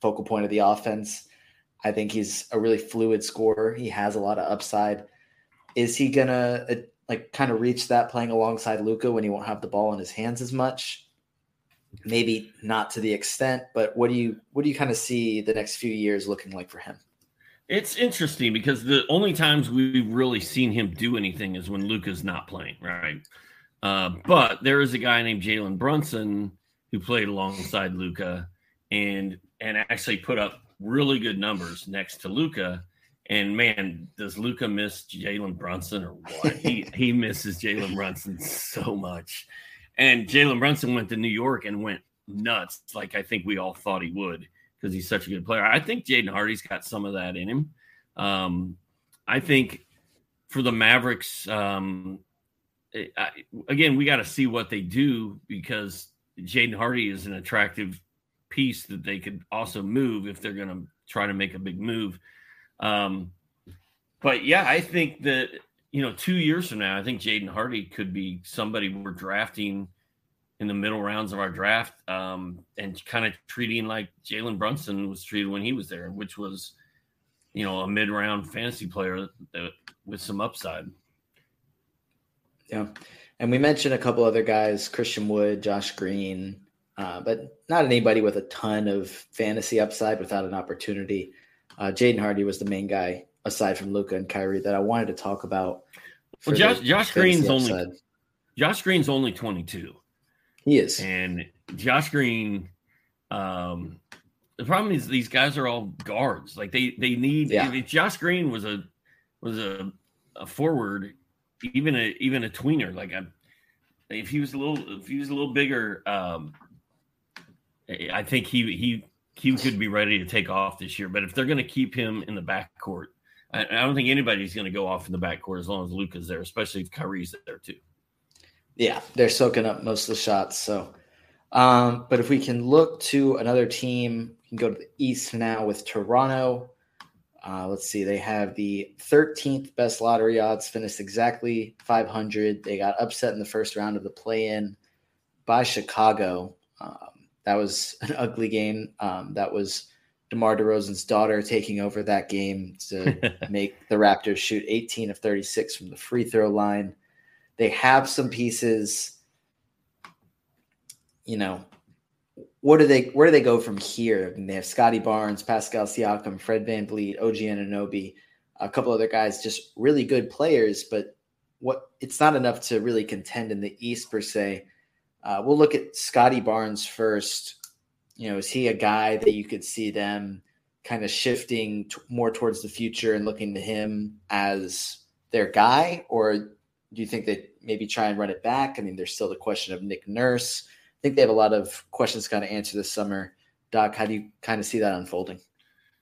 focal point of the offense. I think he's a really fluid scorer. He has a lot of upside. Is he gonna uh, like kind of reach that playing alongside Luka when he won't have the ball in his hands as much? Maybe not to the extent, but what do you what do you kind of see the next few years looking like for him? It's interesting because the only times we've really seen him do anything is when Luka's not playing, right? Uh, but there is a guy named Jalen Brunson who played alongside Luka and and actually put up really good numbers next to Luka. And man, does Luka miss Jalen Brunson or what? he he misses Jalen Brunson so much. And Jalen Brunson went to New York and went nuts, like I think we all thought he would, because he's such a good player. I think Jaden Hardy's got some of that in him. Um, I think for the Mavericks, um, I, again, we got to see what they do because Jaden Hardy is an attractive piece that they could also move if they're going to try to make a big move. Um, but yeah, I think that you know, two years from now, I think Jaden Hardy could be somebody we're drafting in the middle rounds of our draft, um, and kind of treating like Jalen Brunson was treated when he was there, which was, you know, a mid-round fantasy player that, with some upside. Yeah. And we mentioned a couple other guys, Christian Wood, Josh Green, uh, but not anybody with a ton of fantasy upside without an opportunity. Uh, Jaden Hardy was the main guy aside from Luka and Kyrie that I wanted to talk about. Well, Josh, Josh Green's upside. only Josh Green's only 22. He is. And Josh Green, um, the problem is these guys are all guards. Like they they need yeah. if Josh Green was a was a, a forward, even a even a tweener, like a, if he was a little if he was a little bigger, um, I think he he he could be ready to take off this year. But if they're going to keep him in the backcourt, I, I don't think anybody's going to go off in the backcourt as long as Luka's there, especially if Kyrie's there too. Yeah, they're soaking up most of the shots. So, um, but if we can look to another team, we can go to the East now with Toronto. Uh, let's see, they have the 13th best lottery odds, finished exactly 500. They got upset in the first round of the play-in by Chicago. Um, that was an ugly game. Um, that was DeMar DeRozan's daughter taking over that game to make the Raptors shoot 18 of 36 from the free throw line. They have some pieces. You know, what do they? Where do they go from here? I mean, they have Scottie Barnes, Pascal Siakam, Fred Van VanVleet, OG Anunoby, a couple other guys, just really good players. But what? It's not enough to really contend in the East per se. Uh, we'll look at Scottie Barnes first. You know, is he a guy that you could see them kind of shifting t- more towards the future and looking to him as their guy, or do you think they maybe try and run it back? I mean, there's still the question of Nick Nurse. Think they have a lot of questions to kind of answer this summer. Doc, how do you kind of see that unfolding?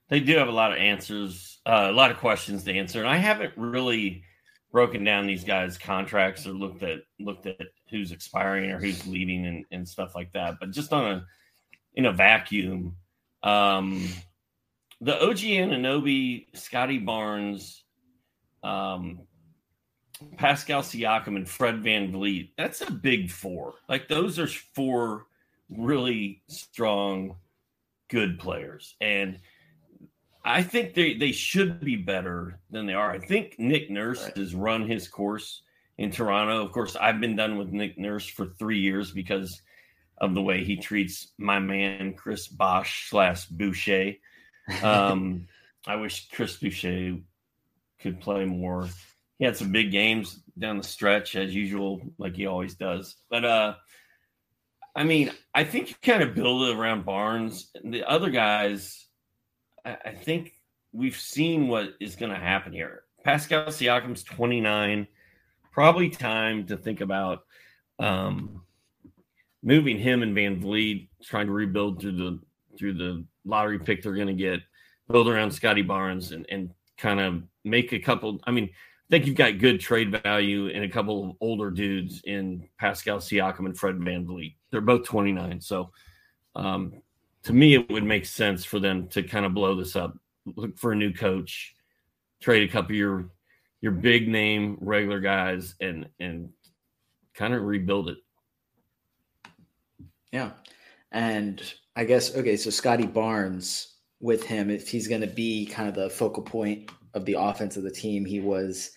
They do have a lot of answers, uh, a lot of questions to answer, and I haven't really broken down these guys' contracts or looked at looked at who's expiring or who's leaving and, and stuff like that. But just on a in a vacuum, um, the OG Anunoby, Scottie Barnes, um, Pascal Siakam, and Fred Van VanVleet, that's a big four. Like those are four really strong, good players. And – I think they, they should be better than they are. I think Nick Nurse right. has run his course in Toronto. Of course, I've been done with Nick Nurse for three years because of the way he treats my man Chris Bosh slash Boucher. Um, I wish Chris Boucher could play more. He had some big games down the stretch as usual, like he always does. But uh, I mean, I think you kind of build it around Barnes. The other guys I think we've seen what is going to happen here. Pascal Siakam's 29. Probably time to think about um, moving him and VanVleet, trying to rebuild through the through the lottery pick they're going to get, build around Scottie Barnes, and and kind of make a couple. I mean, I think you've got good trade value in a couple of older dudes in Pascal Siakam and Fred Van VanVleet. They're both 29, so um, to me, it would make sense for them to kind of blow this up, look for a new coach, trade a couple of your your big name regular guys, and and kind of rebuild it. Yeah, and I guess okay, so Scottie Barnes with him, if he's going to be kind of the focal point of the offense of the team, he was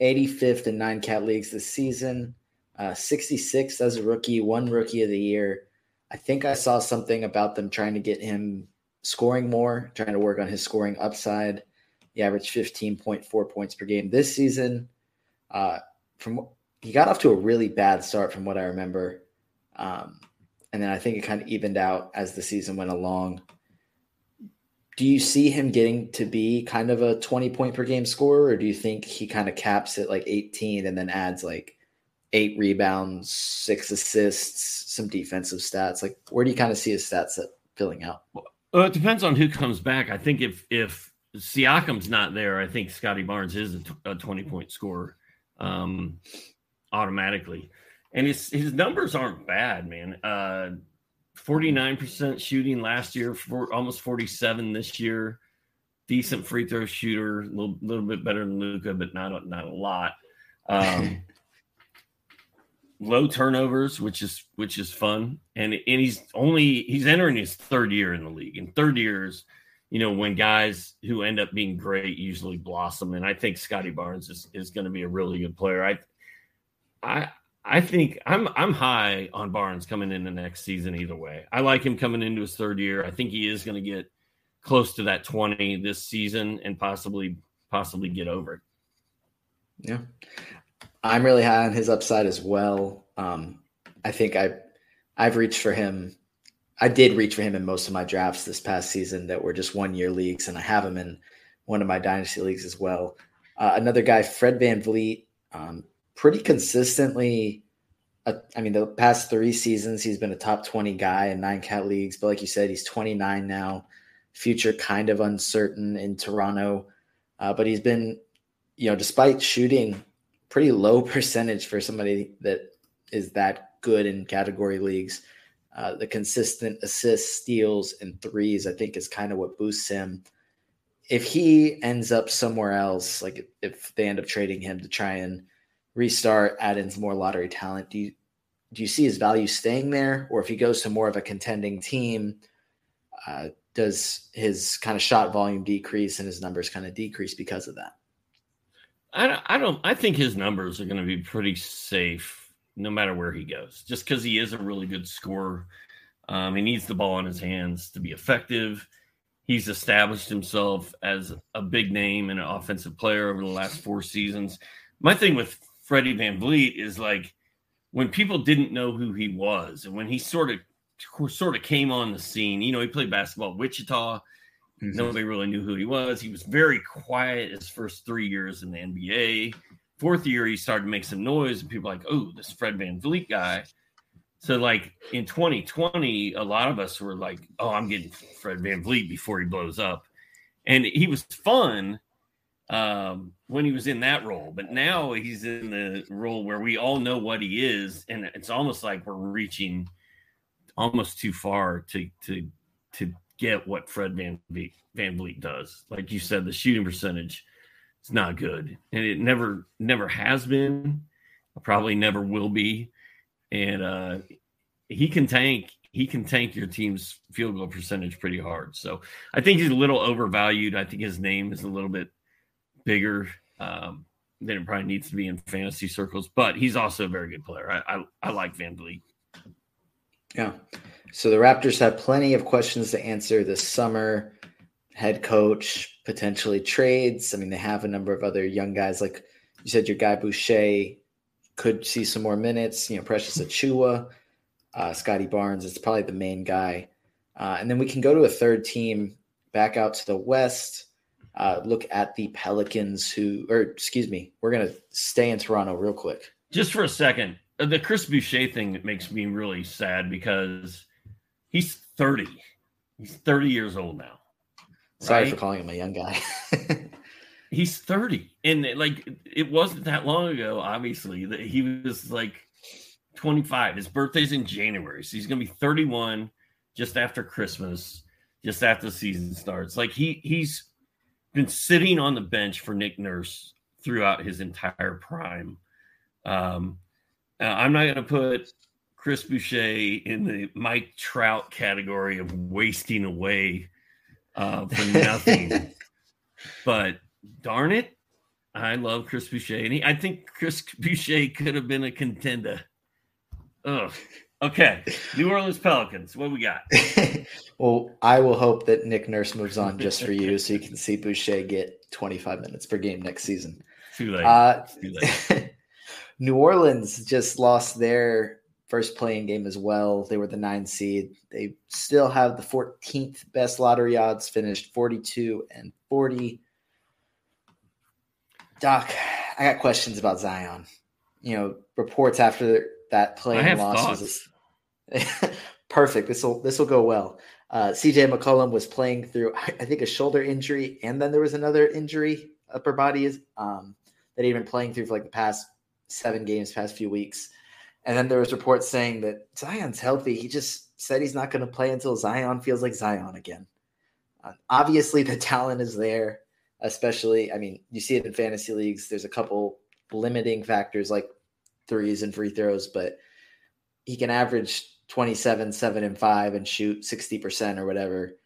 85th in nine cat leagues this season, uh, 66th as a rookie, one rookie of the year. I think I saw something about them trying to get him scoring more, trying to work on his scoring upside. He averaged 15.4 points per game this season. Uh, from he got off to a really bad start from what I remember. Um, and then I think it kind of evened out as the season went along. Do you see him getting to be kind of a 20 point per game scorer, or do you think he kind of caps at like 18 and then adds like eight rebounds, six assists, some defensive stats. Like, where do you kind of see his stats filling out? Well, it depends on who comes back. I think if if Siakam's not there, I think scottie Barnes is a, t- a twenty point scorer um, automatically, and his his numbers aren't bad, man. Uh, 49% shooting last year, for almost 47 this year. Decent free throw shooter, a little, little bit better than Luka, but not a, not a lot. Um, low turnovers, which is which is fun. And and he's only he's entering his third year in the league. And third years, you know, when guys who end up being great usually blossom. And I think Scottie Barnes is, is going to be a really good player. I I I think I'm I'm high on Barnes coming in the next season either way. I like him coming into his third year. I think he is going to get close to that 20 this season and possibly possibly get over it. Yeah. I'm really high on his upside as well. Um, I think I I've reached for him. I did reach for him in most of my drafts this past season that were just one year leagues, and I have him in one of my dynasty leagues as well. Uh, another guy, Fred VanVleet, um, pretty consistently. Uh, I mean, the past three seasons, he's been a top 20 guy in nine cat leagues. But like you said, he's 29 now. Future kind of uncertain in Toronto. Uh, but he's been, you know, despite shooting pretty low percentage for somebody that is that good in category leagues, uh, the consistent assists, steals, and threes, I think, is kind of what boosts him. If he ends up somewhere else, like if they end up trading him to try and restart, add in some more lottery talent, do you do you see his value staying there, or if he goes to more of a contending team, uh, does his kind of shot volume decrease and his numbers kind of decrease because of that? I don't, I don't. I think his numbers are going to be pretty safe no matter where he goes, just because he is a really good scorer. Um, he needs the ball in his hands to be effective. He's established himself as a big name and an offensive player over the last four seasons. My thing with Freddie Van VanVleet is like when people didn't know who he was, and when he sort of sort of came on the scene. You know, he played basketball at Wichita. Mm-hmm. Nobody really knew who he was. He was very quiet his first three years in the NBA. Fourth year, he started to make some noise, and people like, oh, this Fred Van VanVleet guy. So, like in 2020, a lot of us were like, oh, I'm getting Fred Van VanVleet before he blows up. And he was fun um, when he was in that role. But now he's in the role where we all know what he is, and it's almost like we're reaching almost too far to to to get what Fred Van Vliet, VanVleet does. Like you said, the shooting percentage is not good, and it never never has been. Probably never will be. And uh, he can tank. He can tank your team's field goal percentage pretty hard. So I think he's a little overvalued. I think his name is a little bit bigger um, than it probably needs to be in fantasy circles. But he's also a very good player. I I, I like VanVleet. Yeah. So the Raptors have plenty of questions to answer this summer. Head coach, potentially trades. I mean, they have a number of other young guys. Like you said, your guy Boucher could see some more minutes. You know, Precious Achiuwa, uh, Scottie Barnes is probably the main guy. Uh, and then we can go to a third team back out to the West. Uh, look at the Pelicans, who, or excuse me, we're going to stay in Toronto real quick. Just for a second, the Chris Boucher thing makes me really sad because he's 30. He's 30 years old now. Sorry right? for calling him a young guy. he's 30. And like it wasn't that long ago, obviously, that he was like 25. His birthday's in January. So he's gonna be 31 just after Christmas, just after the season starts. Like he he's been sitting on the bench for Nick Nurse throughout his entire prime. Um, uh, I'm not going to put Chris Boucher in the Mike Trout category of wasting away uh, for nothing. but darn it, I love Chris Boucher, and he, I think Chris Boucher could have been a contender. Ugh. Okay, New Orleans Pelicans. What we got? well, I will hope that Nick Nurse moves on just for you, so you can see Boucher get 25 minutes per game next season. Too late. Uh, Too late. New Orleans just lost their first play-in game as well. They were the nine seed. They still have the 14th best lottery odds, finished 42 and 40. Doc, I got questions about Zion. You know, reports after that play-in loss was perfect. This will this will go well. Uh, CJ McCollum was playing through, I think, a shoulder injury, and then there was another injury, upper body is um, that he'd been playing through for like the past seven games past few weeks. And then there was reports saying that Zion's healthy. He just said he's not going to play until Zion feels like Zion again. Uh, obviously, the talent is there, especially, I mean, you see it in fantasy leagues. There's a couple limiting factors like threes and free throws, but he can average 27, 7, and 5 and shoot 60% or whatever.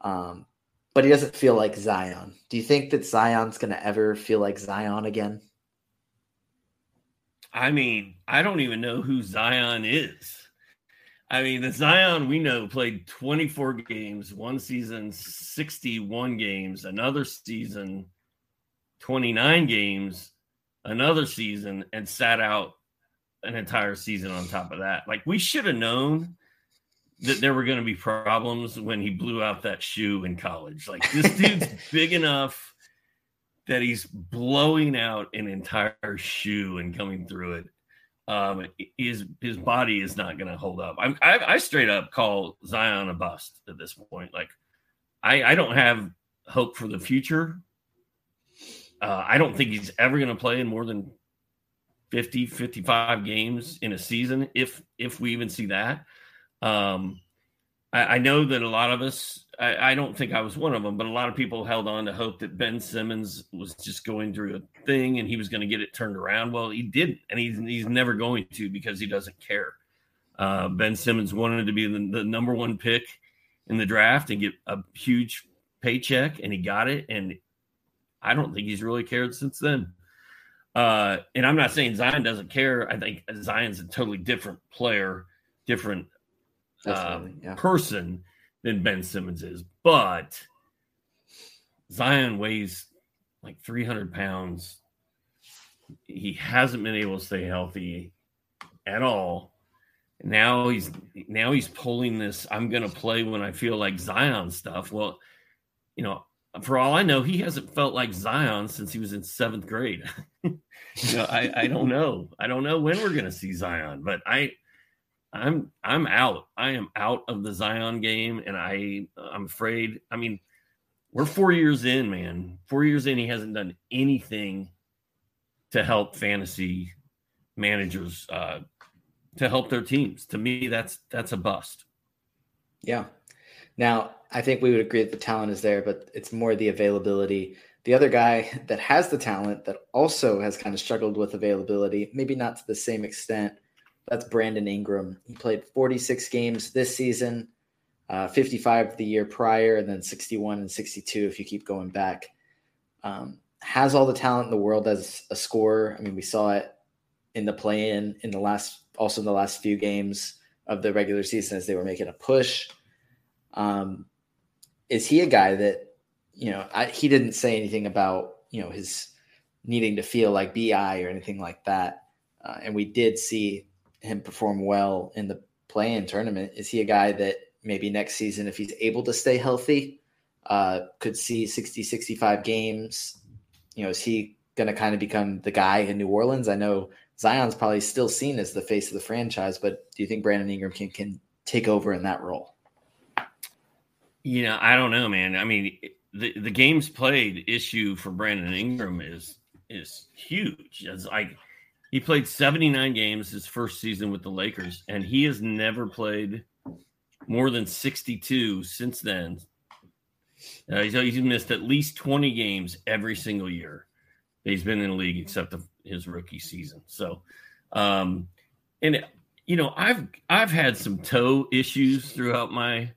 Um, but he doesn't feel like Zion. Do you think that Zion's going to ever feel like Zion again? I mean, I don't even know who Zion is. I mean, the Zion we know played 24 games, one season, 61 games, another season, 29 games, another season, and sat out an entire season on top of that. Like, we should have known that there were going to be problems when he blew out that shoe in college. Like, this dude's big enough that he's blowing out an entire shoe and coming through it. Um, his his body is not going to hold up. I, I, I straight up call Zion a bust at this point. Like, I I don't have hope for the future. Uh, I don't think he's ever going to play in more than 50, 55 games in a season, if if we even see that. Um, I, I know that a lot of us I, I, don't think I was one of them, but a lot of people held on to hope that Ben Simmons was just going through a thing and he was going to get it turned around. Well, he didn't, and he's he's never going to because he doesn't care. Uh, ben Simmons wanted to be the, the, number one pick in the draft and get a huge paycheck, and he got it. And I don't think he's really cared since then. Uh, and I'm not saying Zion doesn't care. I think Zion's a totally different player, different uh, yeah. person than Ben Simmons is, but Zion weighs like 300 pounds. He hasn't been able to stay healthy at all. Now he's now he's pulling this. I'm going to play when I feel like Zion stuff. Well, you know, for all I know, he hasn't felt like Zion since he was in seventh grade. you know, I, I don't know. I don't know when we're going to see Zion, but I I'm I'm out. I am out of the Zion game, and I I'm afraid. I mean, we're four years in, man. Four years in, he hasn't done anything to help fantasy managers uh, to help their teams. To me, that's that's a bust. Yeah. Now, I think we would agree that the talent is there, but it's more the availability. The other guy that has the talent that also has kind of struggled with availability, maybe not to the same extent, that's Brandon Ingram. He played 46 games this season, uh, 55 the year prior, and then 61 and 62 if you keep going back. Um, has all the talent in the world as a scorer. I mean, we saw it in the play in in the last, also in the last few games of the regular season as they were making a push. Um, is he a guy that, you know, I, he didn't say anything about, you know, his needing to feel like BI or anything like that. Uh, and we did see him perform well in the play-in tournament? Is he a guy that maybe next season, if he's able to stay healthy, uh, could see 60, 65 games? You know, is he going to kind of become the guy in New Orleans? I know Zion's probably still seen as the face of the franchise, but do you think Brandon Ingram can, can take over in that role? You know, I don't know, man. I mean, the, the games played issue for Brandon Ingram is is huge. It's like – he played 79 games his first season with the Lakers, and he has never played more than 62 since then. Uh, he's, he's missed at least 20 games every single year he's been in the league, except the, his rookie season. So, um, and you know, I've I've had some toe issues throughout my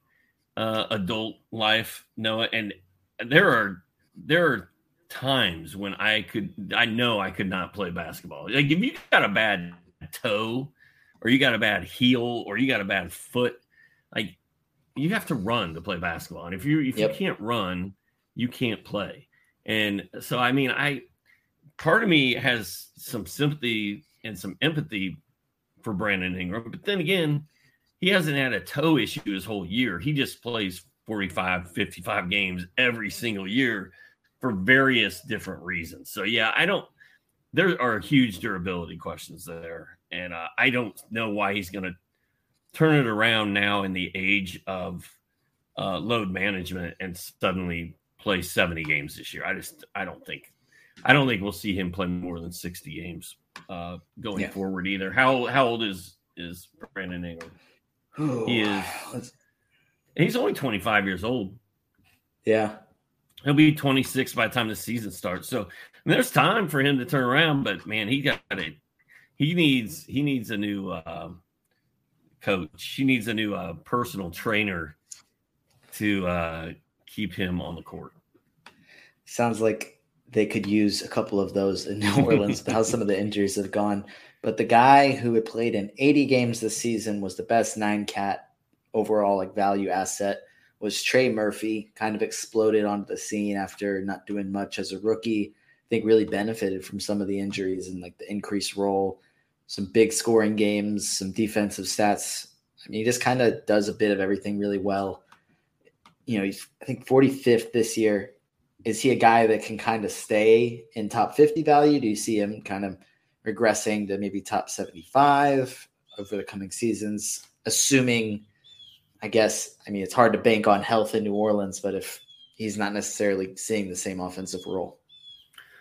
uh, adult life, Noah, and there are there are times when I could, I know I could not play basketball. Like if you got a bad toe, or you got a bad heel, or you got a bad foot, like you have to run to play basketball. And if you if yep. you can't run, you can't play. And so, I mean, I part of me has some sympathy and some empathy for Brandon Ingram, but then again, he hasn't had a toe issue his whole year. He just plays 45, 55 games every single year for various different reasons. So yeah, I don't. There are huge durability questions there, and uh, I don't know why he's going to turn it around now in the age of uh, load management and suddenly play 70 games this year. I just I don't think I don't think we'll see him play more than 60 games uh, going yeah. forward either. How how old is is Brandon Ingram? He is. He's only 25 years old. Yeah he'll be 26 by the time the season starts. So there's time for him to turn around, but man, he got it. He needs he needs a new uh, coach. He needs a new uh, personal trainer to uh, keep him on the court. Sounds like they could use a couple of those in New Orleans, how some of the injuries have gone. But the guy who had played in 80 games this season was the best nine cat overall like value asset was Trey Murphy, kind of exploded onto the scene after not doing much as a rookie. I think really benefited from some of the injuries and like the increased role, some big scoring games, some defensive stats. I mean, he just kind of does a bit of everything really well. You know, he's I think 45th this year. Is he a guy that can kind of stay in top 50 value? Do you see him kind of regressing to maybe top 75 over the coming seasons, assuming I guess, I mean, it's hard to bank on health in New Orleans, but if he's not necessarily seeing the same offensive role.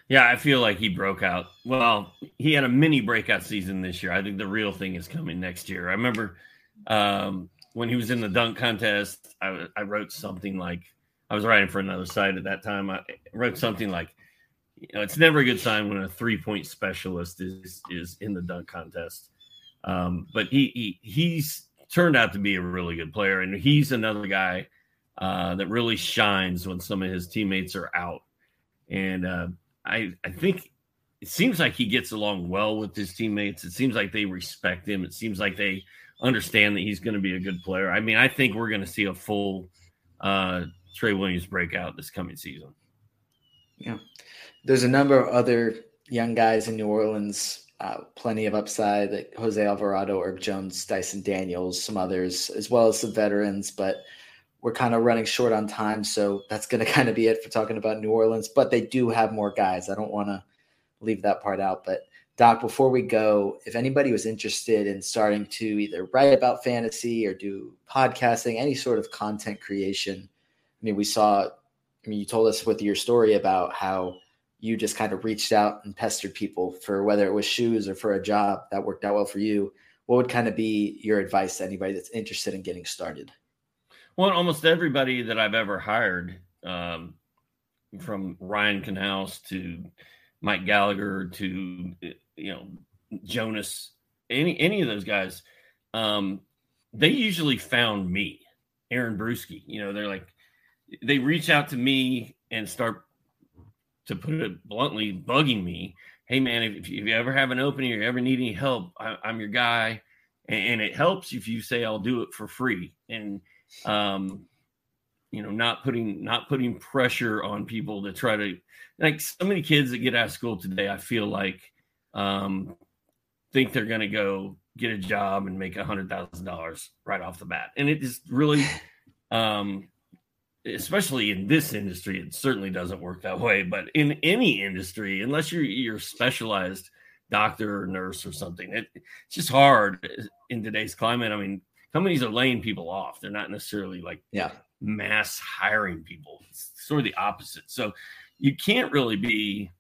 Yeah, I feel like he broke out. Well, he had a mini breakout season this year. I think the real thing is coming next year. I remember um, when he was in the dunk contest, I, I, wrote something like, I was writing for another site at that time. I wrote something like, you know, it's never a good sign when a three point specialist is is in the dunk contest. Um, but he, he he's turned out to be a really good player, and he's another guy uh, that really shines when some of his teammates are out. And uh, I I think it seems like he gets along well with his teammates. It seems like they respect him. It seems like they understand that he's going to be a good player. I mean, I think we're going to see a full uh, Trey Williams breakout this coming season. Yeah, there's a number of other young guys in New Orleans uh, plenty of upside like Jose Alvarado, Herb Jones, Dyson Daniels, some others, as well as some veterans. But we're kind of running short on time. So that's going to kind of be it for talking about New Orleans. But they do have more guys. I don't want to leave that part out. But Doc, before we go, if anybody was interested in starting to either write about fantasy or do podcasting, any sort of content creation, I mean, we saw, I mean, you told us with your story about how you just kind of reached out and pestered people for whether it was shoes or for a job that worked out well for you what would kind of be your advice to anybody that's interested in getting started? Well almost everybody that i've ever hired um, from ryan canals to mike gallagher to you know jonas any any of those guys um, they usually found me aaron bruski. You know they're like they reach out to me and start to put it bluntly, bugging me. Hey, man, if, if you ever have an opening or you ever need any help, I, am your guy. And, and, it helps if you say I'll do it for free. And um, you know, not putting not putting pressure on people to try to like so many kids that get out of school today. I feel like um, think they're going to go get a job and make a hundred thousand dollars right off the bat, and it is really um, especially in this industry, it certainly doesn't work that way. But in any industry, unless you're you're specialized doctor or nurse or something, it, it's just hard in today's climate. I mean, companies are laying people off; they're not necessarily like yeah mass hiring people. It's sort of the opposite. So you can't really be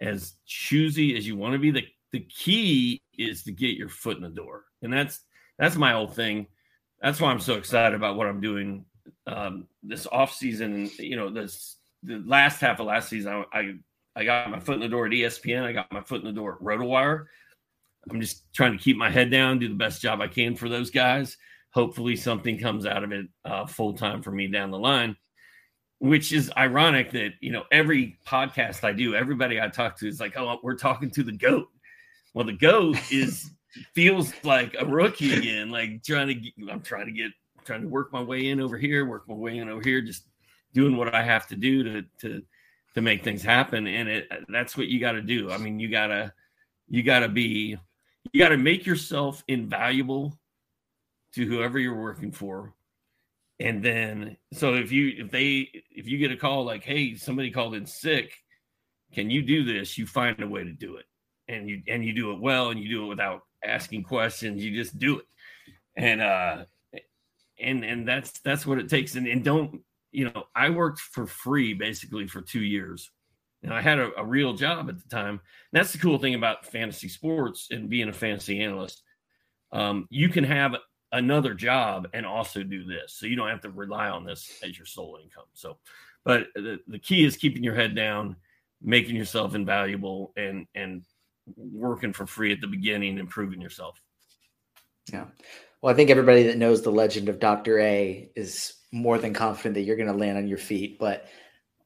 as choosy as you want to be. The the key is to get your foot in the door, and that's that's my whole thing. That's why I'm so excited about what I'm doing um, this off season, you know, this the last half of last season, I, I, I got my foot in the door at ESPN. I got my foot in the door at RotoWire. I'm just trying to keep my head down, do the best job I can for those guys. Hopefully, something comes out of it uh, full time for me down the line. Which is ironic that you know every podcast I do, everybody I talk to is like, "Oh, we're talking to the goat." Well, the goat is feels like a rookie again, like trying to. Get, I'm trying to get trying to work my way in over here, work my way in over here, just doing what I have to do to to to make things happen. And it that's what you got to do. I mean, you gotta you gotta be you gotta make yourself invaluable to whoever you're working for. And then so if you if they if you get a call like, hey, somebody called in sick, can you do this? You find a way to do it. And you and you do it well and you do it without asking questions. You just do it. And uh and and that's that's what it takes. And, and don't you know? I worked for free basically for two years, and I had a, a real job at the time. And that's the cool thing about fantasy sports and being a fantasy analyst. Um, you can have another job and also do this, so you don't have to rely on this as your sole income. So, but the, the key is keeping your head down, making yourself invaluable, and and working for free at the beginning, improving yourself. Yeah. Well, I think everybody that knows the legend of Dr. A is more than confident that you're going to land on your feet. But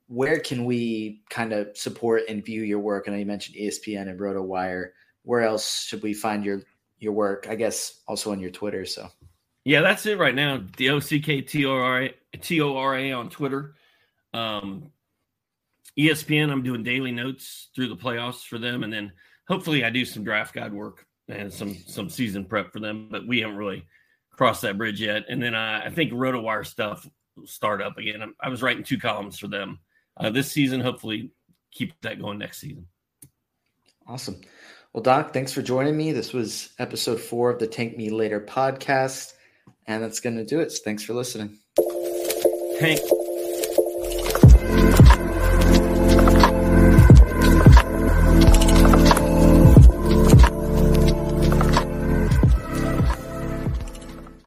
where can we kind of support and view your work? And I know you mentioned ESPN and RotoWire. Where else should we find your your work? I guess also on your Twitter. So yeah, that's it right now. The O C K T O R A T O R A on Twitter. Um, ESPN, I'm doing daily notes through the playoffs for them, and then hopefully I do some draft guide work and some some season prep for them. But we haven't really crossed that bridge yet. And then uh, I think RotoWire stuff will start up again. I'm, i was writing two columns for them uh, this season. Hopefully, keep that going next season. Awesome. Well, Doc, thanks for joining me. This was episode four of the Tank Me Later podcast, and that's going to do it. So thanks for listening. Tank.